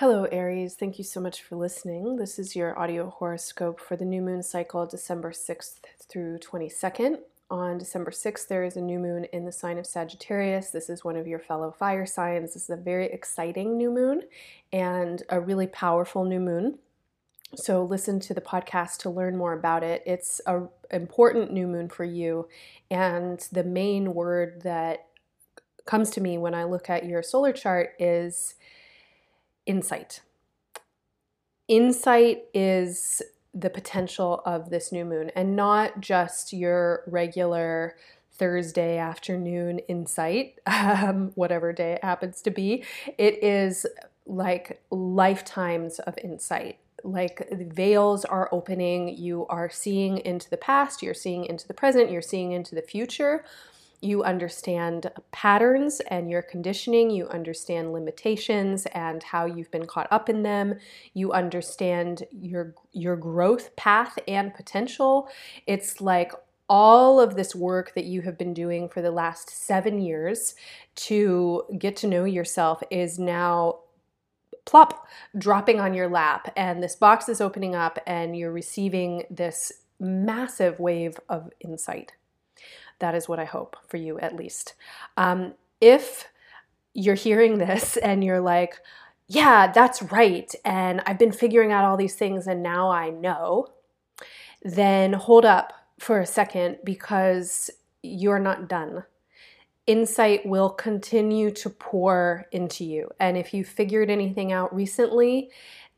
Hello, Aries. Thank you so much for listening. This is your audio horoscope for the new moon cycle, December 6th through 22nd. On December 6th, there is a new moon in the sign of Sagittarius. This is one of your fellow fire signs. This is a very exciting new moon and a really powerful new moon. So, listen to the podcast to learn more about it. It's an important new moon for you. And the main word that comes to me when I look at your solar chart is insight. Insight is the potential of this new moon and not just your regular Thursday afternoon insight, um, whatever day it happens to be. It is like lifetimes of insight. Like the veils are opening, you are seeing into the past, you're seeing into the present, you're seeing into the future you understand patterns and your conditioning, you understand limitations and how you've been caught up in them, you understand your your growth path and potential. It's like all of this work that you have been doing for the last 7 years to get to know yourself is now plop dropping on your lap and this box is opening up and you're receiving this massive wave of insight. That is what I hope for you, at least. Um, if you're hearing this and you're like, yeah, that's right, and I've been figuring out all these things and now I know, then hold up for a second because you're not done. Insight will continue to pour into you. And if you figured anything out recently,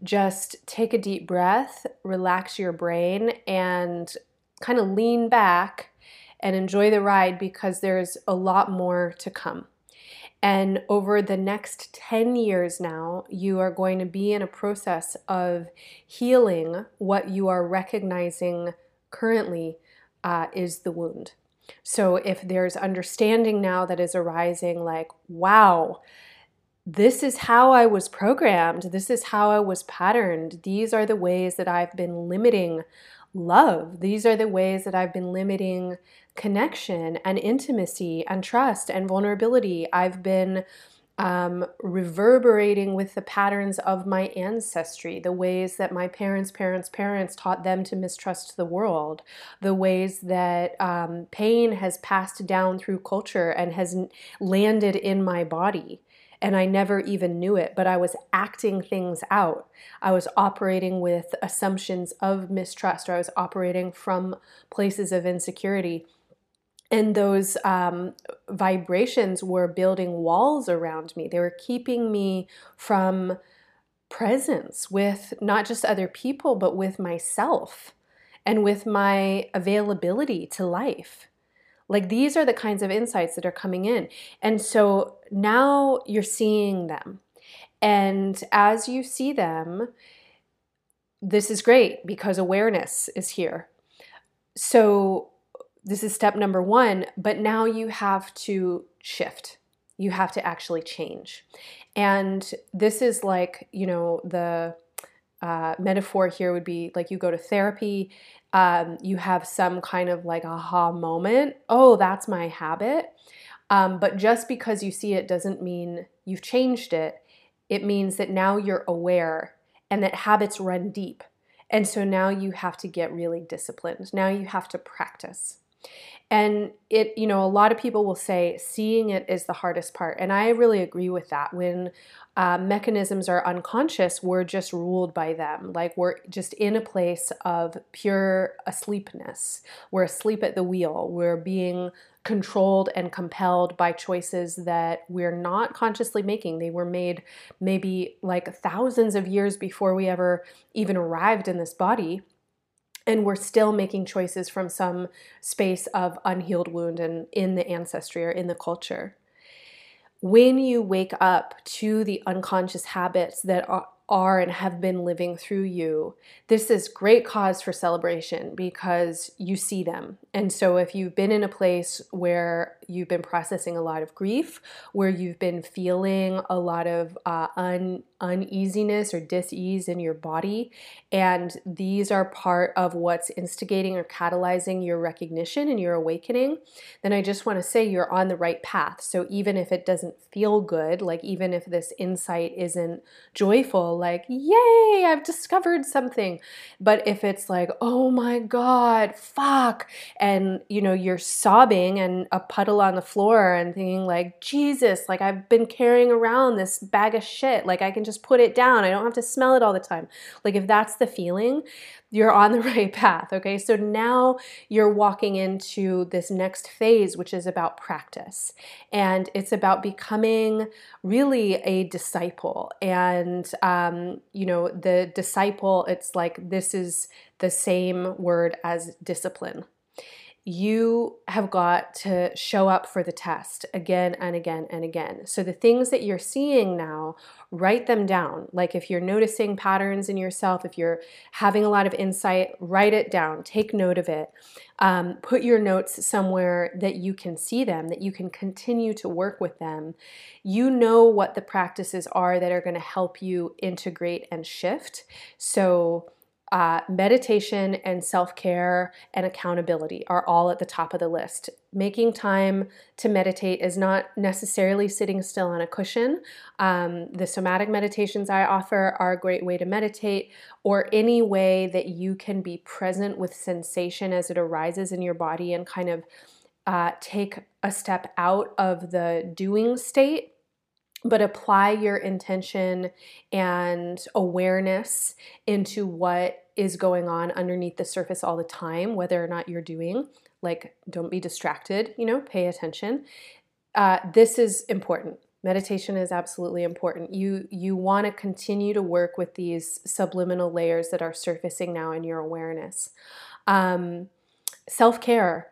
just take a deep breath, relax your brain, and kind of lean back and enjoy the ride because there's a lot more to come. And over the next 10 years now, you are going to be in a process of healing what you are recognizing currently uh, is the wound. So if there's understanding now that is arising, like, wow, this is how I was programmed, this is how I was patterned, these are the ways that I've been limiting love. These are the ways that I've been limiting connection and intimacy and trust and vulnerability. I've been um, reverberating with the patterns of my ancestry, the ways that my parents' parents' parents taught them to mistrust the world, the ways that um, pain has passed down through culture and has landed in my body and I never even knew it, but I was acting things out. I was operating with assumptions of mistrust, or I was operating from places of insecurity. And those um, vibrations were building walls around me. They were keeping me from presence with not just other people, but with myself and with my availability to life. Like these are the kinds of insights that are coming in. And so now you're seeing them. And as you see them, this is great because awareness is here. So this is step number one, but now you have to shift. You have to actually change. And this is like, you know, the uh, metaphor here would be like you go to therapy um, you have some kind of like aha moment. Oh, that's my habit. Um, but just because you see it doesn't mean you've changed it. It means that now you're aware and that habits run deep. And so now you have to get really disciplined. Now you have to practice. And it, you know, a lot of people will say seeing it is the hardest part. And I really agree with that. When uh, mechanisms are unconscious, we're just ruled by them. Like we're just in a place of pure asleepness. We're asleep at the wheel. We're being controlled and compelled by choices that we're not consciously making. They were made maybe like thousands of years before we ever even arrived in this body and we're still making choices from some space of unhealed wound and in the ancestry or in the culture. When you wake up to the unconscious habits that are, are and have been living through you, this is great cause for celebration because you see them And so, if you've been in a place where you've been processing a lot of grief, where you've been feeling a lot of uh, un- uneasiness or dis-ease in your body, and these are part of what's instigating or catalyzing your recognition and your awakening, then I just want to say you're on the right path. So, even if it doesn't feel good, like even if this insight isn't joyful, like, yay, I've discovered something, but if it's like, oh my God, fuck, and you know, you're sobbing and a puddle on the floor and thinking, like, Jesus, like I've been carrying around this bag of shit, like I can just put it down. I don't have to smell it all the time. Like, if that's the feeling, you're on the right path. Okay. So now you're walking into this next phase, which is about practice. And it's about becoming really a disciple. And, um, you know, the disciple, it's like this is the same word as discipline you have got to show up for the test again and again and again. So, the things that you're seeing now, write them down. Like if you're noticing patterns in yourself, if you're having a lot of insight, write it down, take note of it. Um, put your notes somewhere that you can see them, that you can continue to work with them. You know what the practices are that are going to help you integrate and shift. So, uh, meditation and self care and accountability are all at the top of the list. Making time to meditate is not necessarily sitting still on a cushion. Um, the somatic meditations I offer are a great way to meditate, or any way that you can be present with sensation as it arises in your body and kind of uh, take a step out of the doing state but apply your intention and awareness into what is going on underneath the surface all the time, whether or not you're doing. Like, don't be distracted, you know, pay attention. Uh, this is important. Meditation is absolutely important. You you want to continue to work with these subliminal layers that are surfacing now in your awareness. Um, Self care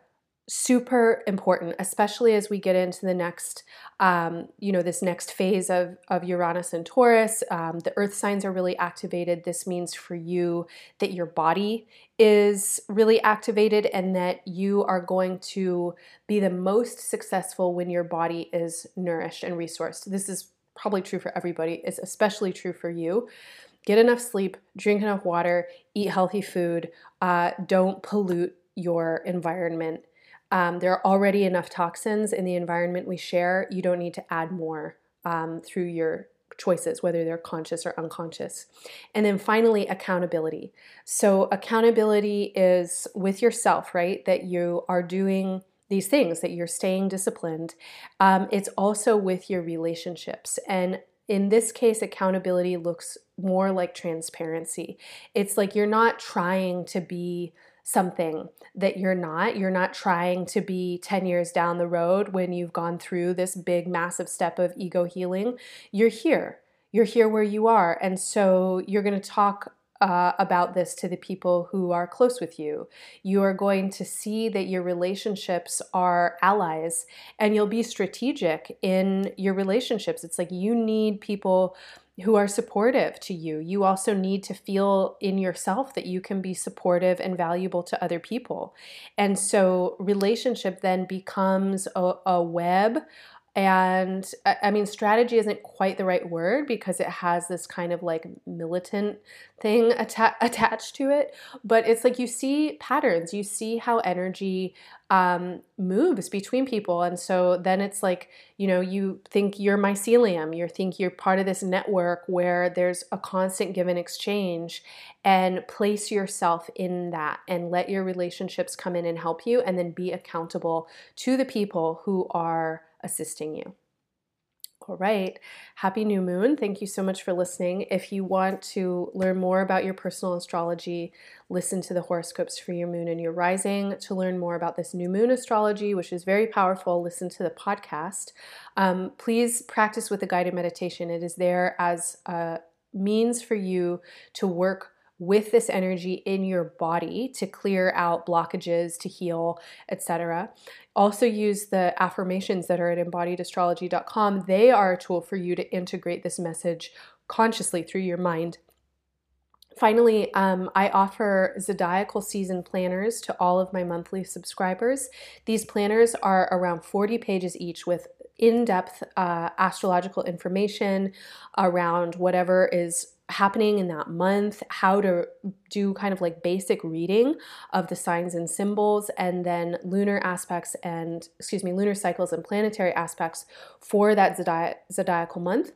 super important, especially as we get into the next, um, you know, this next phase of, of Uranus and Taurus. Um, the earth signs are really activated. This means for you that your body is really activated and that you are going to be the most successful when your body is nourished and resourced. This is probably true for everybody, it's especially true for you. Get enough sleep, drink enough water, eat healthy food, uh, don't pollute your environment um, there are already enough toxins in the environment we share. You don't need to add more um, through your choices, whether they're conscious or unconscious. And then finally, accountability. So, accountability is with yourself, right? That you are doing these things, that you're staying disciplined. Um, it's also with your relationships. And in this case, accountability looks more like transparency. It's like you're not trying to be something that you're not. You're not trying to be 10 years down the road when you've gone through this big, massive step of ego healing. You're here. You're here where you are. And so you're going to talk uh, about this to the people who are close with you. You are going to see that your relationships are allies and you'll be strategic in your relationships. It's like you need people who are supportive to you. You also need to feel in yourself that you can be supportive and valuable to other people. And so, relationship then becomes a, a web and I mean, strategy isn't quite the right word because it has this kind of like militant thing atta- attached to it. But it's like you see patterns, you see how energy um, moves between people. And so then it's like, you know, you think you're mycelium, you think you're part of this network where there's a constant give and exchange, and place yourself in that and let your relationships come in and help you, and then be accountable to the people who are assisting you. All right. Happy new moon. Thank you so much for listening. If you want to learn more about your personal astrology, listen to the horoscopes for your moon and your rising. To learn more about this new moon astrology, which is very powerful, listen to the podcast. Um, please practice with the guided meditation. It is there as a means for you to work with this energy in your body to clear out blockages, to heal, etc. Also, use the affirmations that are at embodiedastrology.com. They are a tool for you to integrate this message consciously through your mind Finally, um, I offer zodiacal season planners to all of my monthly subscribers. These planners are around 40 pages each with in depth uh, astrological information around whatever is happening in that month, how to do kind of like basic reading of the signs and symbols, and then lunar aspects and, excuse me, lunar cycles and planetary aspects for that zodiacal month.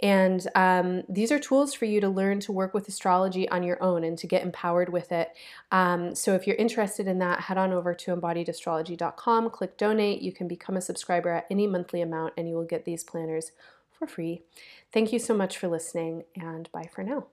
And um, these are tools for you to learn to work with astrology on your own and to get empowered with it. Um, so if you're interested in that, head on over to embodiedastrology.com, click donate. You can become a subscriber at any monthly amount, and you will get these planners for free. Thank you so much for listening, and bye for now.